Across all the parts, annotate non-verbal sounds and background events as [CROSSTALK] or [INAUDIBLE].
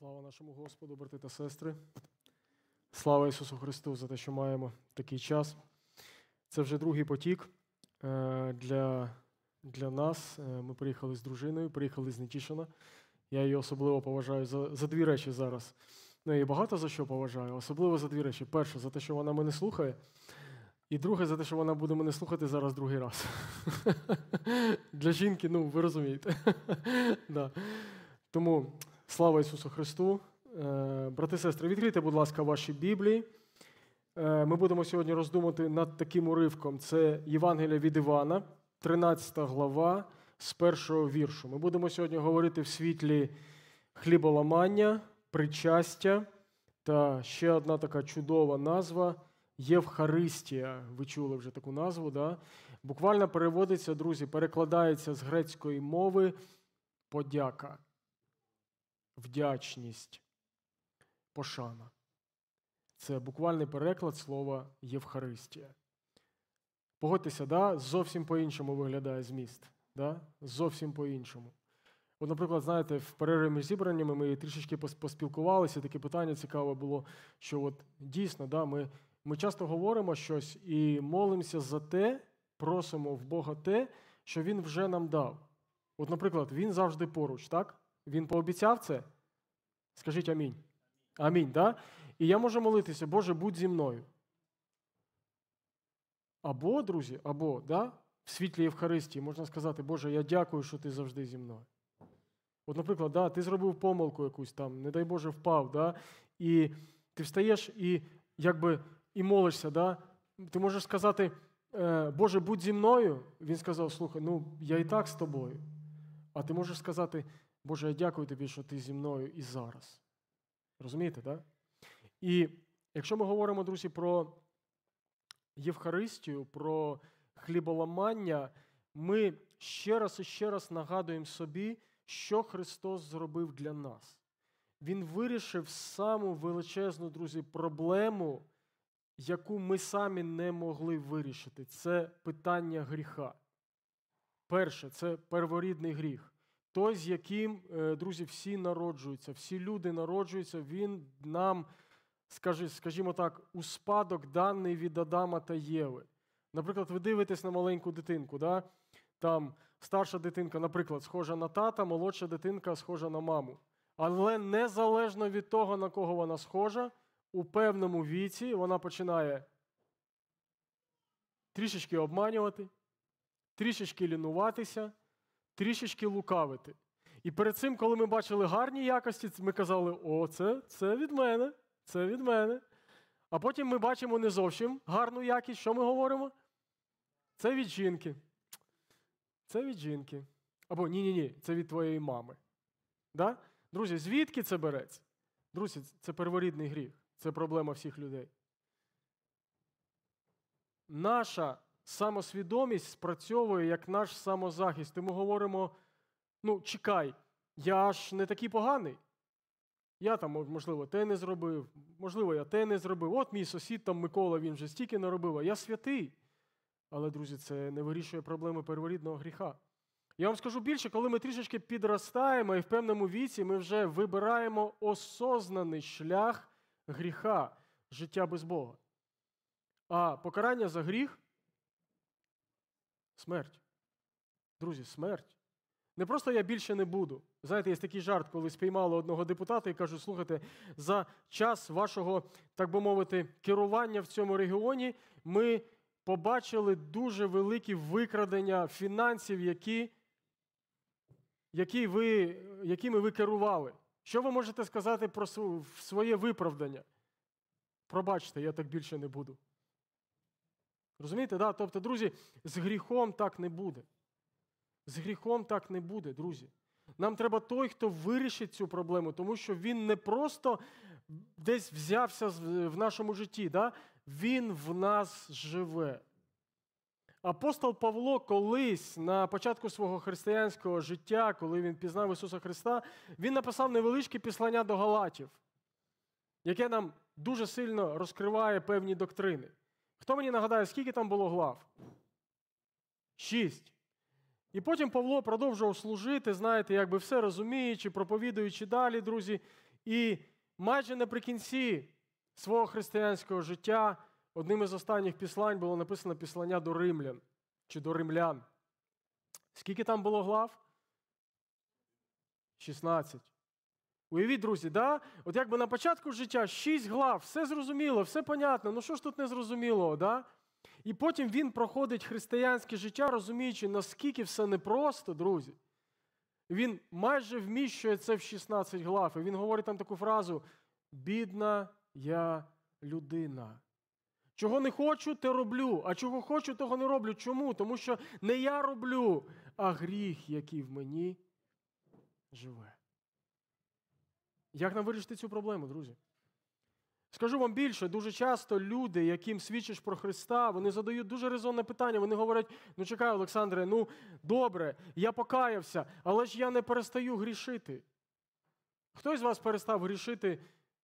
Слава нашому Господу, брати та сестри. Слава Ісусу Христу за те, що маємо такий час. Це вже другий потік е, для для нас. Е, ми приїхали з дружиною, приїхали з Нетішина. Я її особливо поважаю за за дві речі зараз. Ну, і багато за що поважаю, особливо за дві речі. Перше, за те, що вона мене слухає. І друге, за те, що вона буде мене слухати зараз другий раз. [LAUGHS] Для жінки, ну, ви розумієте. [LAUGHS] Тому слава Ісусу Христу. Е, брати і сестри, відкрийте, будь ласка, ваші Біблії. Е, ми будемо сьогодні роздумати над таким уривком. Це Євангелія від Івана, 13 глава з першого віршу. Ми будемо сьогодні говорити в світлі хліболамання, причастя та ще одна така чудова назва Євхаристія. Ви чули вже таку назву. да? Буквально переводиться, друзі, перекладається з грецької мови подяка, вдячність, пошана. Це буквальний переклад слова Євхаристія. Погодьтеся, да? зовсім по-іншому виглядає зміст. Да? Зовсім по-іншому. От, наприклад, знаєте, в перерві між зібраннями ми трішечки поспілкувалися, таке питання цікаве було, що от дійсно да, ми ми часто говоримо щось і молимося за те, просимо в Бога те, що Він вже нам дав. От, наприклад, Він завжди поруч, так? Він пообіцяв це? Скажіть амінь. Амінь. да? І я можу молитися, Боже, будь зі мною. Або, друзі, або да, в світлі Євхаристії можна сказати, Боже, я дякую, що ти завжди зі мною. От, наприклад, да, ти зробив помилку якусь там, не дай Боже, впав, да, і ти встаєш і якби і молишся. Да? Ти можеш сказати, «Е, Боже, будь зі мною. Він сказав, слухай, ну я і так з тобою. А ти можеш сказати, Боже, я дякую тобі, що ти зі мною і зараз. Розумієте? Да? І якщо ми говоримо, друзі, про Євхаристію, про хліболамання, ми ще раз і ще раз нагадуємо собі, що Христос зробив для нас. Він вирішив саму величезну, друзі, проблему, яку ми самі не могли вирішити. Це питання гріха. Перше, це перворідний гріх. Той, з яким, е, друзі, всі народжуються, всі люди народжуються, він нам, скажімо так, у спадок даний від Адама та Єви. Наприклад, ви дивитесь на маленьку дитинку. да? Там старша дитинка, наприклад, схожа на тата, молодша дитинка схожа на маму. Але незалежно від того, на кого вона схожа, у певному віці вона починає трішечки обманювати, трішечки лінуватися, трішечки лукавити. І перед цим, коли ми бачили гарні якості, ми казали, о, це, це від мене, це від мене. А потім ми бачимо не зовсім гарну якість. Що ми говоримо? Це від жінки. Це від жінки. Або ні-ні ні, це від твоєї мами. Да? Друзі, звідки це береться? Друзі, це перворідний гріх. Це проблема всіх людей. Наша самосвідомість спрацьовує як наш самозахист. І ми говоримо: ну, чекай, я ж не такий поганий. Я там, можливо, те не зробив, можливо, я те не зробив. От мій сусід там Микола, він вже стільки не робив, а я святий. Але, друзі, це не вирішує проблеми перворідного гріха. Я вам скажу більше, коли ми трішечки підростаємо і в певному віці ми вже вибираємо осознаний шлях гріха, життя без Бога. А покарання за гріх смерть. Друзі, смерть. Не просто я більше не буду. Знаєте, є такий жарт, коли спіймали одного депутата і кажуть, слухайте, за час вашого, так би мовити, керування в цьому регіоні ми побачили дуже великі викрадення фінансів, які, які ви, якими ви керували. Що ви можете сказати про своє виправдання? Пробачте, я так більше не буду. Розумієте, да? Тобто, друзі, з гріхом так не буде. З гріхом так не буде, друзі. Нам треба той, хто вирішить цю проблему, тому що він не просто десь взявся в нашому житті, да? він в нас живе. Апостол Павло колись на початку свого християнського життя, коли він пізнав Ісуса Христа, він написав невеличке післання до Галатів, яке нам дуже сильно розкриває певні доктрини. Хто мені нагадає, скільки там було глав? Шість. І потім Павло продовжував служити, знаєте, якби все розуміючи, проповідуючи далі, друзі. І майже наприкінці свого християнського життя одним із останніх післань було написано післання до римлян чи до римлян. Скільки там було глав? 16. Уявіть, друзі, да? от якби на початку життя 6 глав, все зрозуміло, все понятно, ну що ж тут не зрозуміло, да? І потім він проходить християнське життя, розуміючи, наскільки все непросто, друзі. Він майже вміщує це в 16 глав. І він говорить там таку фразу: бідна я людина. Чого не хочу, те роблю, а чого хочу, того не роблю. Чому? Тому що не я роблю, а гріх, який в мені живе. Як нам вирішити цю проблему, друзі? Скажу вам більше, дуже часто люди, яким свідчиш про Христа, вони задають дуже резонне питання. Вони говорять: ну чекай, Олександре, ну добре, я покаявся, але ж я не перестаю грішити. Хто з вас перестав грішити,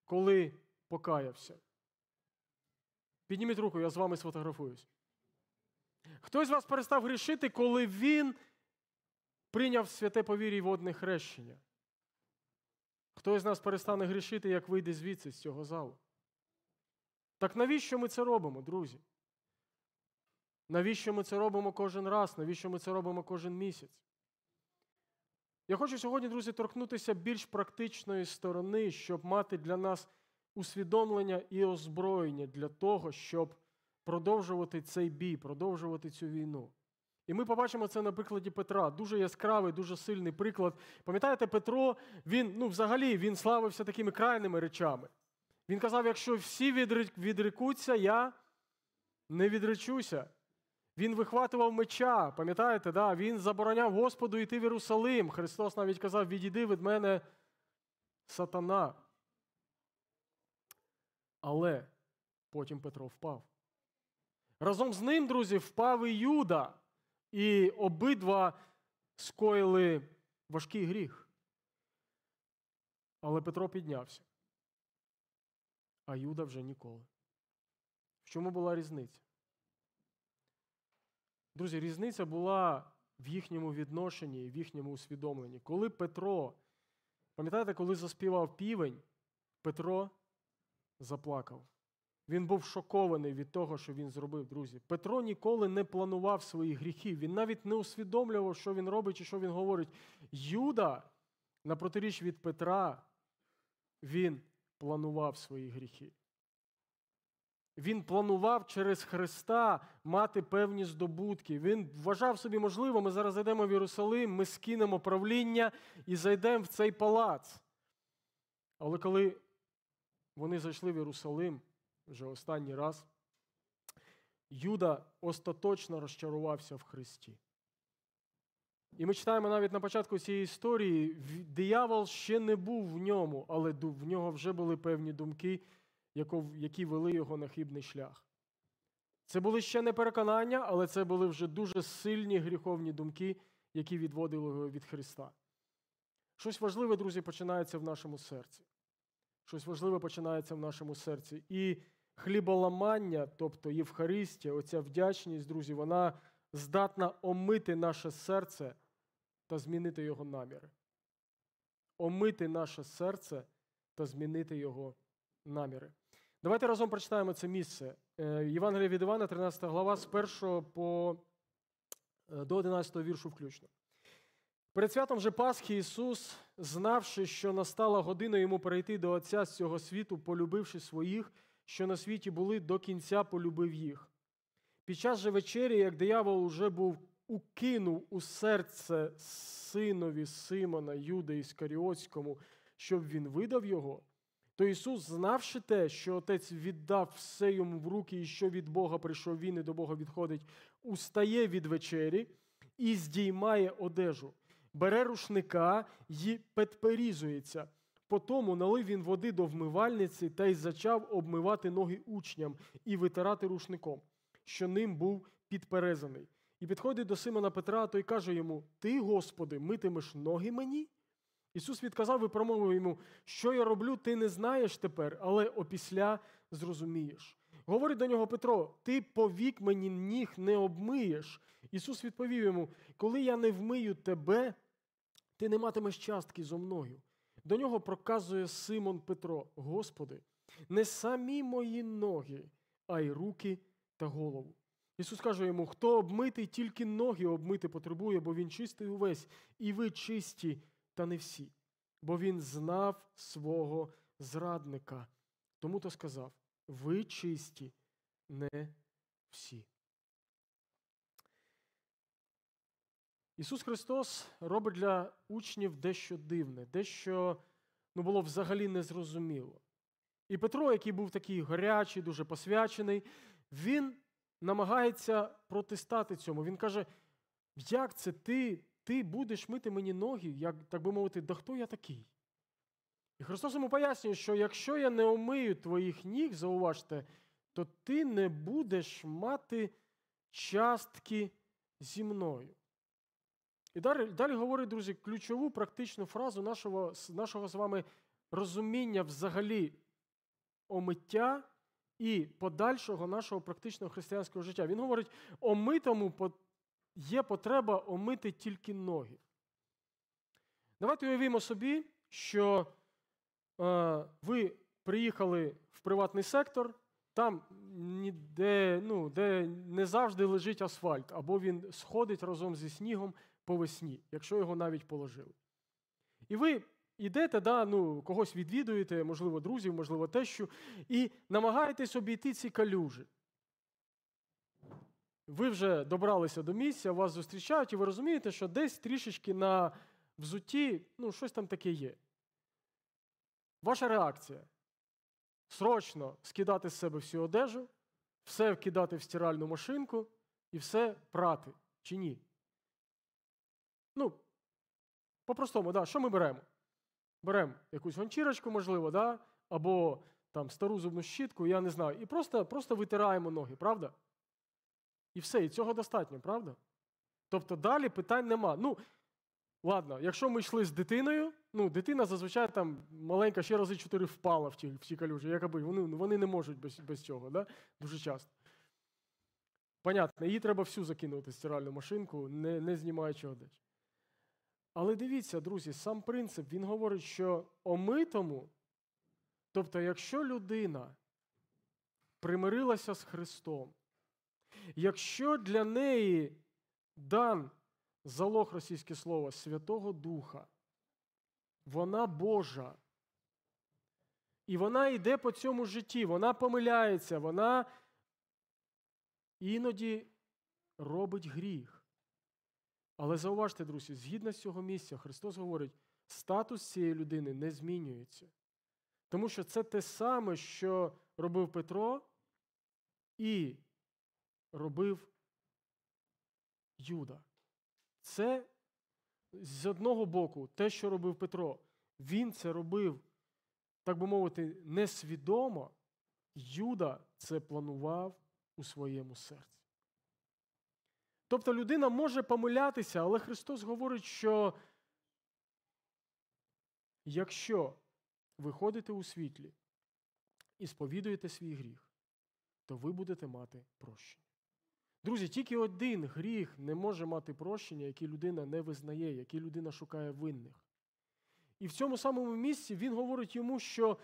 коли покаявся? Підніміть руку, я з вами сфотографуюсь. Хтось з вас перестав грішити, коли він прийняв святе повір'я і водне хрещення? Хто з нас перестане грішити, як вийде звідси з цього залу? Так навіщо ми це робимо, друзі? Навіщо ми це робимо кожен раз? Навіщо ми це робимо кожен місяць? Я хочу сьогодні, друзі, торкнутися більш практичної сторони, щоб мати для нас усвідомлення і озброєння для того, щоб продовжувати цей бій, продовжувати цю війну. І ми побачимо це на прикладі Петра. Дуже яскравий, дуже сильний приклад. Пам'ятаєте, Петро, він ну, взагалі він славився такими крайними речами. Він казав: якщо всі відрекуться, я не відречуся. Він вихватував меча, пам'ятаєте, да? він забороняв Господу йти в Єрусалим. Христос навіть казав: відійди від мене сатана. Але потім Петро впав. Разом з ним, друзі, впав і Юда, і обидва скоїли важкий гріх. Але Петро піднявся а Юда вже ніколи. В чому була різниця? Друзі, різниця була в їхньому відношенні в їхньому усвідомленні. Коли Петро, пам'ятаєте, коли заспівав півень, Петро заплакав. Він був шокований від того, що він зробив, друзі. Петро ніколи не планував своїх гріхів. Він навіть не усвідомлював, що він робить і що він говорить. Юда, на протиріч від Петра, він планував свої гріхи. Він планував через Христа мати певні здобутки. Він вважав собі, можливо, ми зараз зайдемо в Єрусалим, ми скинемо правління і зайдемо в цей палац. Але коли вони зайшли в Єрусалим вже останній раз, Юда остаточно розчарувався в Христі. І ми читаємо навіть на початку цієї історії, диявол ще не був в ньому, але в нього вже були певні думки, які вели його на хибний шлях. Це були ще не переконання, але це були вже дуже сильні гріховні думки, які відводили його від Христа. Щось важливе, друзі, починається в нашому серці. Щось важливе починається в нашому серці. І хліболамання, тобто Євхаристія, оця вдячність, друзі, вона здатна омити наше серце та змінити його наміри. Омити наше серце та змінити його наміри. Давайте разом прочитаємо це місце. Е, Євангелія від Івана, 13 глава, з 1 по, е, до 11 віршу включно. Перед святом же Пасхи Ісус, знавши, що настала година йому перейти до Отця з цього світу, полюбивши своїх, що на світі були, до кінця полюбив їх. Під час же вечері, як диявол уже був укинув у серце синові Симона, Юда Іскаріотському, щоб він видав його, то Ісус, знавши те, що Отець віддав все йому в руки, і що від Бога прийшов він і до Бога відходить, устає від вечері і здіймає одежу, бере рушника і підперізується. Потому налив він води до вмивальниці та й зачав обмивати ноги учням і витирати рушником що ним був підперезаний. І підходить до Симона Петра, той каже йому: Ти, Господи, митимеш ноги мені? Ісус відказав і промовив йому, що я роблю, ти не знаєш тепер, але опісля зрозумієш. Говорить до нього Петро: Ти повік мені ніг не обмиєш. Ісус відповів йому: Коли я не вмию тебе, ти не матимеш частки зо мною. До нього проказує Симон Петро: Господи, не самі мої ноги, а й руки та голову. Ісус каже йому: хто обмитий, тільки ноги обмити потребує, бо він чистий увесь, і ви чисті, та не всі. Бо він знав свого зрадника. Тому то сказав: ви чисті, не всі. Ісус Христос робить для учнів дещо дивне, дещо ну, було взагалі незрозуміло. І Петро, який був такий гарячий, дуже посвячений, він намагається протистати цьому. Він каже: як це ти ти будеш мити мені ноги, як так би мовити, да хто я такий? І Христос йому пояснює, що якщо я не омию твоїх ніг, зауважте, то ти не будеш мати частки зі мною. І далі далі говорить, друзі, ключову практичну фразу нашого нашого з вами розуміння взагалі омиття і подальшого нашого практичного християнського життя. Він говорить, омитому є потреба омити тільки ноги. Давайте уявімо собі, що е, ви приїхали в приватний сектор, там ніде, ну, де не завжди лежить асфальт, або він сходить разом зі снігом по весні, якщо його навіть положили. І ви йдете, да, ну, когось відвідуєте, можливо, друзів, можливо, тещу, і намагаєтесь обійти ці калюжі. Ви вже добралися до місця, вас зустрічають, і ви розумієте, що десь трішечки на взутті ну, щось там таке є. Ваша реакція срочно скидати з себе всю одежу, все вкидати в стиральну машинку і все прати чи ні? Ну, по-простому, да, що ми беремо? Беремо якусь гончірочку, можливо, да? або там стару зубну щітку, я не знаю, і просто просто витираємо ноги, правда? І все, і цього достатньо, правда? Тобто далі питань нема. Ну, ладно, якщо ми йшли з дитиною, ну, дитина зазвичай там маленька ще рази чотири впала в ті в ті калюжі, якоби вони вони не можуть без без цього, да? дуже часто. Понятно, її треба всю закинути в стиральну машинку, не не знімаючи одежі. Але дивіться, друзі, сам принцип, він говорить, що омитому, тобто, якщо людина примирилася з Христом, якщо для неї дан залог російське слово Святого Духа, вона Божа. І вона йде по цьому житті, вона помиляється, вона іноді робить гріх. Але зауважте, друзі, згідно з цього місця, Христос говорить, статус цієї людини не змінюється. Тому що це те саме, що робив Петро і робив Юда. Це з одного боку, те, що робив Петро, він це робив, так би мовити, несвідомо. Юда це планував у своєму серці. Тобто людина може помилятися, але Христос говорить, що якщо ви ходите у світлі і сповідуєте свій гріх, то ви будете мати прощення. Друзі, тільки один гріх не може мати прощення, який людина не визнає, який людина шукає винних. І в цьому самому місці він говорить йому, що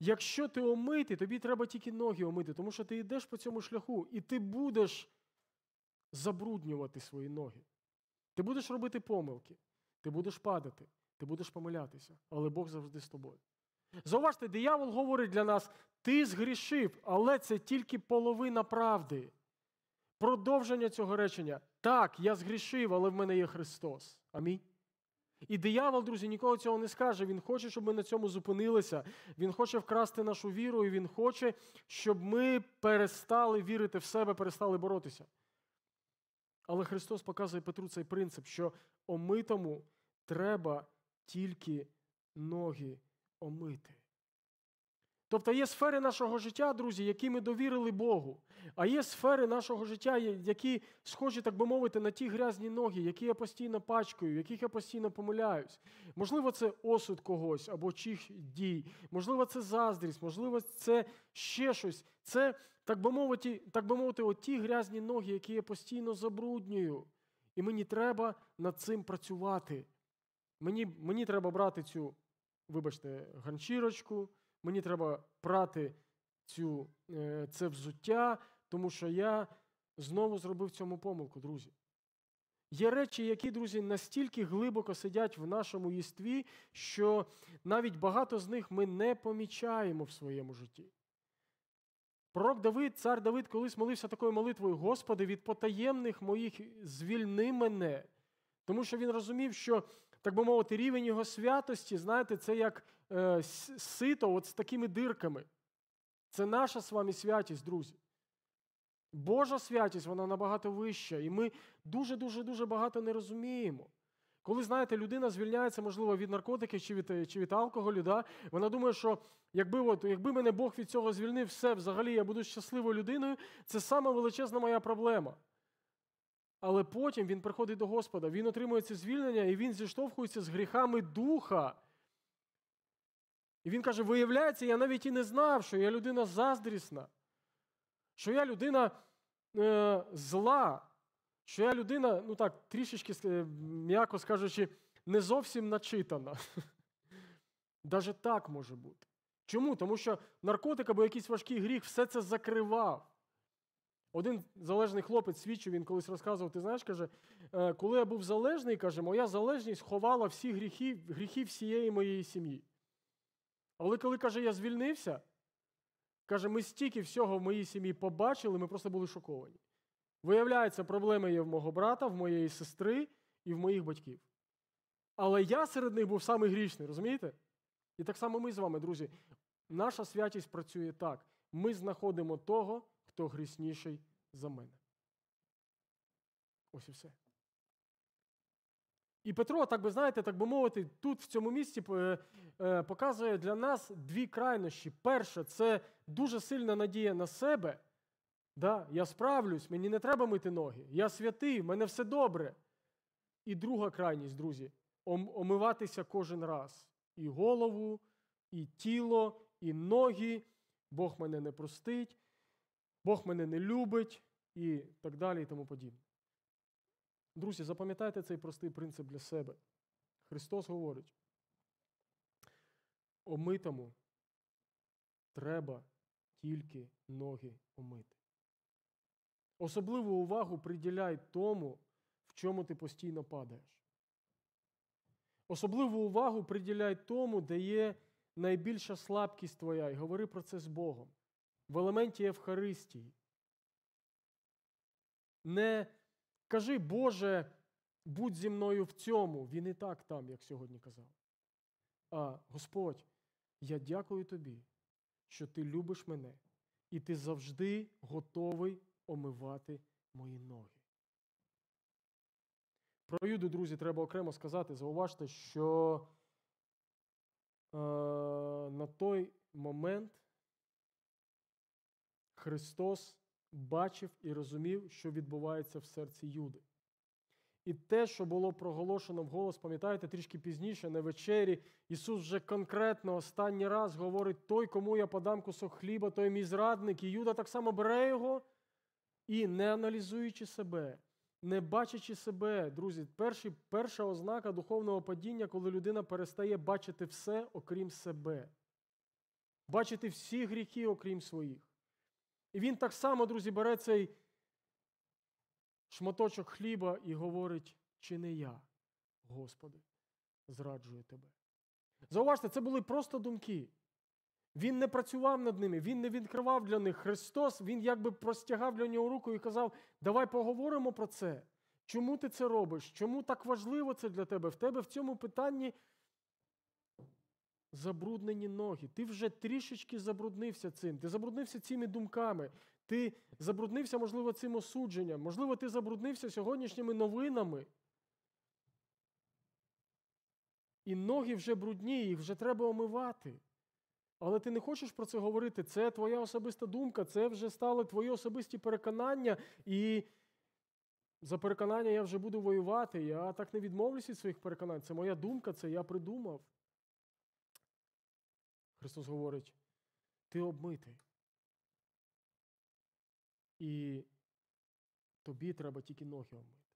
якщо ти омитий, тобі треба тільки ноги омити, тому що ти йдеш по цьому шляху, і ти будеш забруднювати свої ноги. Ти будеш робити помилки, ти будеш падати, ти будеш помилятися, але Бог завжди з тобою. Зауважте, диявол говорить для нас: ти згрішив, але це тільки половина правди. Продовження цього речення. Так, я згрішив, але в мене є Христос. Амінь. І диявол, друзі, ніколи цього не скаже. Він хоче, щоб ми на цьому зупинилися. Він хоче вкрасти нашу віру, і він хоче, щоб ми перестали вірити в себе, перестали боротися. Але Христос показує Петру цей принцип, що омитому треба тільки ноги омити. Тобто є сфери нашого життя, друзі, які ми довірили Богу, а є сфери нашого життя, які схожі, так би мовити, на ті грязні ноги, які я постійно пачкаю, яких я постійно помиляюсь. Можливо, це осуд когось або чих дій, можливо, це заздрість, можливо, це ще щось. Це, так би мовити, так би мовити, оті грязні ноги, які я постійно забруднюю. І мені треба над цим працювати. Мені, Мені треба брати цю вибачте, ганчірочку, мені треба прати цю, е, це взуття, тому що я знову зробив цьому помилку, друзі. Є речі, які, друзі, настільки глибоко сидять в нашому єстві, що навіть багато з них ми не помічаємо в своєму житті. Пророк Давид, цар Давид, колись молився такою молитвою: Господи, від потаємних моїх звільни мене. Тому що він розумів, що, так би мовити, рівень його святості, знаєте, це як е, сито от з такими дирками. Це наша з вами святість, друзі. Божа святість, вона набагато вища, і ми дуже-дуже дуже багато не розуміємо. Коли, знаєте, людина звільняється, можливо, від наркотиків чи від чи від алкоголю, да? вона думає, що якби от, якби мене Бог від цього звільнив, все, взагалі я буду щасливою людиною, це саме величезна моя проблема. Але потім він приходить до Господа, він отримує це звільнення, і він зіштовхується з гріхами духа. І він каже: виявляється, я навіть і не знав, що я людина заздрісна, що я людина е, зла, що я людина, ну так, трішечки, м'яко скажучи, не зовсім начитана. [LAUGHS] Даже так може бути. Чому? Тому що наркотик або якийсь важкий гріх все це закривав. Один залежний хлопець свідчив, він колись розказував, ти знаєш, каже, «Е, коли я був залежний, каже, моя залежність ховала всі гріхи гріхи всієї моєї сім'ї. Але коли, каже, я звільнився, каже, ми стільки всього в моїй сім'ї побачили, ми просто були шоковані. Виявляється, проблеми є в мого брата, в моєї сестри і в моїх батьків. Але я серед них був самий грішний, розумієте? І так само ми з вами, друзі. Наша святість працює так. Ми знаходимо того, хто грісніший за мене. Ось і все. І Петро, так би знаєте, так би мовити, тут в цьому місці е, е, показує для нас дві крайнощі. Перше, це дуже сильна надія на себе. Да, Я справлюсь, мені не треба мити ноги. Я святий, в мене все добре. І друга крайність, друзі, омиватися кожен раз. І голову, і тіло, і ноги. Бог мене не простить, Бог мене не любить і так далі, і тому подібне. Друзі, запам'ятайте цей простий принцип для себе. Христос говорить: омитому треба тільки ноги омити. Особливу увагу приділяй тому, в чому ти постійно падаєш. Особливу увагу приділяй тому, де є найбільша слабкість твоя, і говори про це з Богом. В елементі Евхаристії. Не кажи, Боже, будь зі мною в цьому. Він і так там, як сьогодні казав. А Господь, я дякую тобі, що ти любиш мене, і ти завжди готовий омивати мої ноги. Про Юду, друзі, треба окремо сказати. Зауважте, що е, на той момент Христос бачив і розумів, що відбувається в серці Юди. І те, що було проголошено вголос, пам'ятаєте, трішки пізніше, на вечері, Ісус вже конкретно останній раз говорить: той, кому я подам кусок хліба, той мій зрадник. І Юда так само бере його і, не аналізуючи себе, не бачачи себе, друзі, перші, перша ознака духовного падіння, коли людина перестає бачити все, окрім себе, бачити всі гріхи, окрім своїх. І він так само, друзі, бере цей шматочок хліба і говорить, чи не я, Господи, зраджую тебе. Зауважте, це були просто думки. Він не працював над ними, він не відкривав для них Христос, Він якби простягав для нього руку і казав: Давай поговоримо про це. Чому ти це робиш? Чому так важливо це для тебе? В тебе в цьому питанні забруднені ноги. Ти вже трішечки забруднився цим. Ти забруднився цими думками. Ти забруднився, можливо, цим осудженням. Можливо, ти забруднився сьогоднішніми новинами. І ноги вже брудні, їх вже треба омивати. Але ти не хочеш про це говорити. Це твоя особиста думка, це вже стали твої особисті переконання. І за переконання я вже буду воювати. Я так не відмовлюся від своїх переконань. Це моя думка, це я придумав. Христос говорить: ти обмитий. І тобі треба тільки ноги обмити.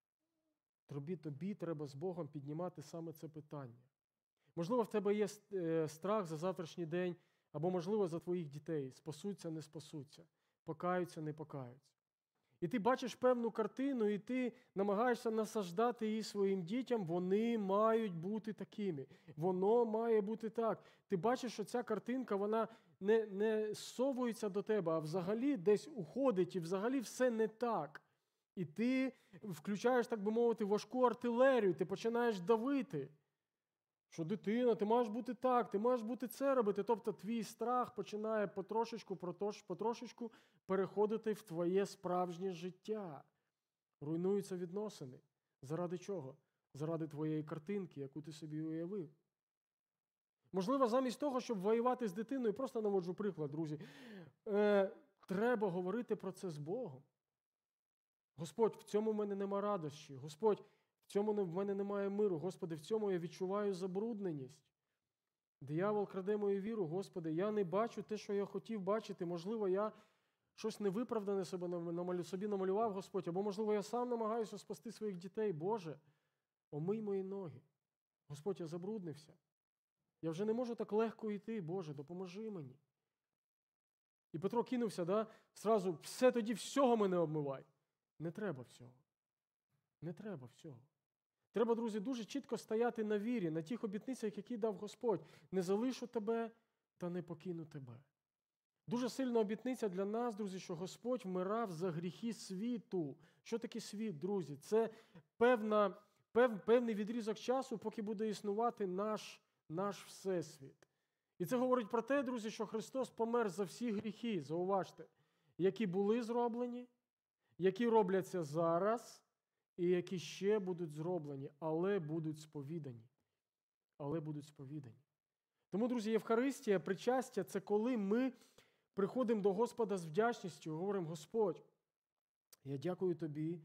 Тобі, тобі треба з Богом піднімати саме це питання. Можливо, в тебе є е, страх за завтрашній день, або, можливо, за твоїх дітей. Спасуться, не спасуться, покаються, не покаються. І ти бачиш певну картину, і ти намагаєшся насаждати її своїм дітям, вони мають бути такими. Воно має бути так. Ти бачиш, що ця картинка вона не не совується до тебе, а взагалі десь уходить, і взагалі все не так. І ти включаєш, так би мовити, важку артилерію, ти починаєш давити. Що дитина, ти маєш бути так, ти маєш бути це робити. Тобто твій страх починає потрошечку, потрошечку переходити в твоє справжнє життя. Руйнуються відносини. Заради чого? Заради твоєї картинки, яку ти собі уявив. Можливо, замість того, щоб воювати з дитиною, просто наводжу приклад, друзі. Е, Треба говорити про це з Богом. Господь, в цьому в мене нема радощі. Господь, в цьому в мене немає миру. Господи, в цьому я відчуваю забрудненість. Диявол краде мою віру, Господи, я не бачу те, що я хотів бачити. Можливо, я щось невиправдане собі намалював, Господь, або, можливо, я сам намагаюся спасти своїх дітей. Боже, омий мої ноги. Господь, я забруднився. Я вже не можу так легко йти, Боже, допоможи мені. І Петро кинувся, да, зразу все тоді всього мене обмивай. Не треба всього. Не треба всього. Треба, друзі, дуже чітко стояти на вірі, на тих обітницях, які дав Господь. Не залишу тебе та не покину тебе. Дуже сильна обітниця для нас, друзі, що Господь вмирав за гріхи світу. Що таке світ, друзі? Це певна, пев, певний відрізок часу, поки буде існувати наш, наш Всесвіт. І це говорить про те, друзі, що Христос помер за всі гріхи, зауважте, які були зроблені, які робляться зараз, і які ще будуть зроблені, але будуть сповідані. Але будуть сповідані. Тому, друзі, Євхаристія, причастя це коли ми приходимо до Господа з вдячністю, говоримо: Господь, я дякую Тобі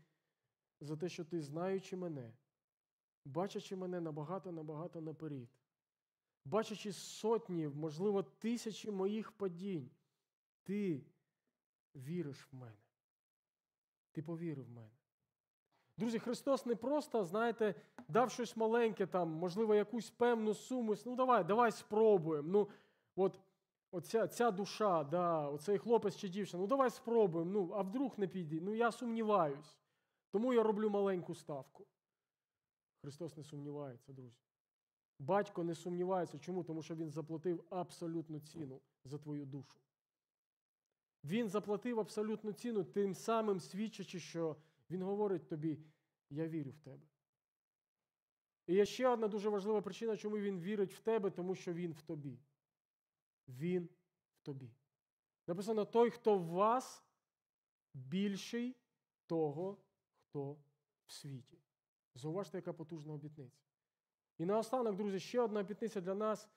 за те, що Ти, знаючи мене, бачачи мене набагато-набагато наперед, бачачи сотні, можливо, тисячі моїх падінь, ти віриш в мене. Ти повірив в мене. Друзі, Христос не просто, знаєте, дав щось маленьке, там, можливо, якусь певну суму. Ну, давай, давай спробуємо. Ну, от оця, ця душа, да, оцей хлопець чи дівчина, ну давай спробуємо. Ну, а вдруг не піде? Ну, я сумніваюсь. Тому я роблю маленьку ставку. Христос не сумнівається, друзі. Батько не сумнівається. Чому? Тому що Він заплатив абсолютну ціну за твою душу. Він заплатив абсолютну ціну, тим самим свідчачи, що Він говорить тобі: я вірю в тебе. І є ще одна дуже важлива причина, чому він вірить в тебе, тому що він в тобі. Він в тобі. Написано: той, хто в вас, більший того, хто в світі. Зауважте, яка потужна обітниця. І наостанок, друзі, ще одна обітниця для нас.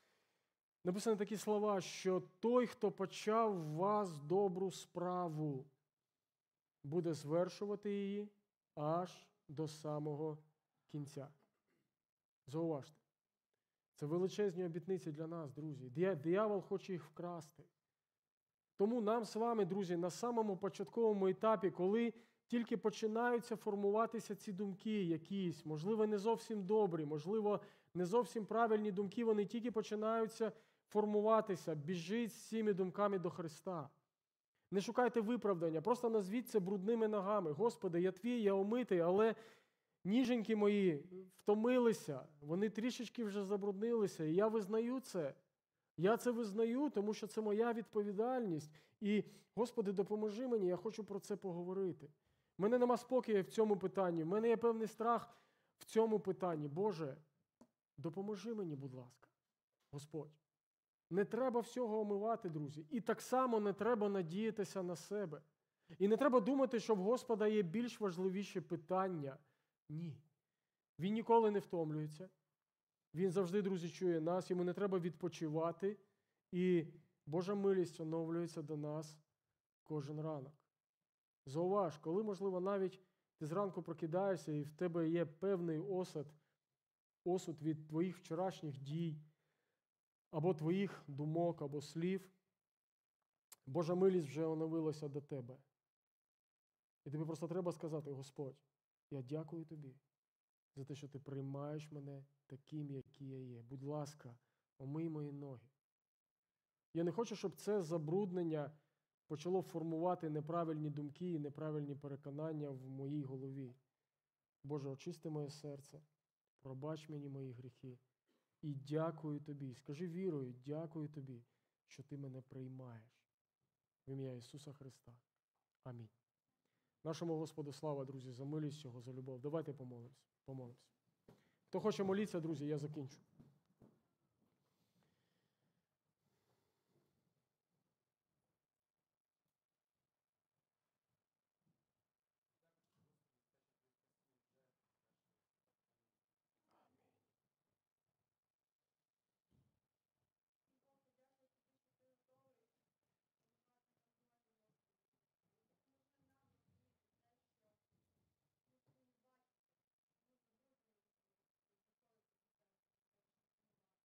Написано такі слова, що той, хто почав в вас добру справу, буде звершувати її аж до самого кінця. Зауважте. Це величезні обітниці для нас, друзі. Диявол хоче їх вкрасти. Тому нам з вами, друзі, на самому початковому етапі, коли тільки починаються формуватися ці думки, якісь, можливо, не зовсім добрі, можливо, не зовсім правильні думки, вони тільки починаються формуватися, біжіть з цими думками до Христа. Не шукайте виправдання, просто назвіть це брудними ногами. Господи, я твій, я омитий, але ніженьки мої втомилися, вони трішечки вже забруднилися. І я визнаю це. Я це визнаю, тому що це моя відповідальність. І, Господи, допоможи мені, я хочу про це поговорити. У мене нема спокою в цьому питанні, в мене є певний страх в цьому питанні. Боже, допоможи мені, будь ласка, Господь. Не треба всього омивати, друзі. І так само не треба надіятися на себе. І не треба думати, що в Господа є більш важливіші питання. Ні. Він ніколи не втомлюється. Він завжди, друзі, чує нас, йому не треба відпочивати. І Божа милість оновлюється до нас кожен ранок. Зауваж, коли, можливо, навіть ти зранку прокидаєшся і в тебе є певний осад, осуд від твоїх вчорашніх дій або твоїх думок, або слів, Божа милість вже оновилася до тебе. І тобі просто треба сказати, Господь, я дякую тобі за те, що ти приймаєш мене таким, який я є. Будь ласка, омий мої ноги. Я не хочу, щоб це забруднення почало формувати неправильні думки і неправильні переконання в моїй голові. Боже, очисти моє серце, пробач мені мої гріхи. І дякую тобі. Скажи вірою, дякую тобі, що ти мене приймаєш. В ім'я Ісуса Христа. Амінь. Нашому Господу слава, друзі, за милість Його, за любов. Давайте помолимось. помолимось. Хто хоче молитися, друзі, я закінчу.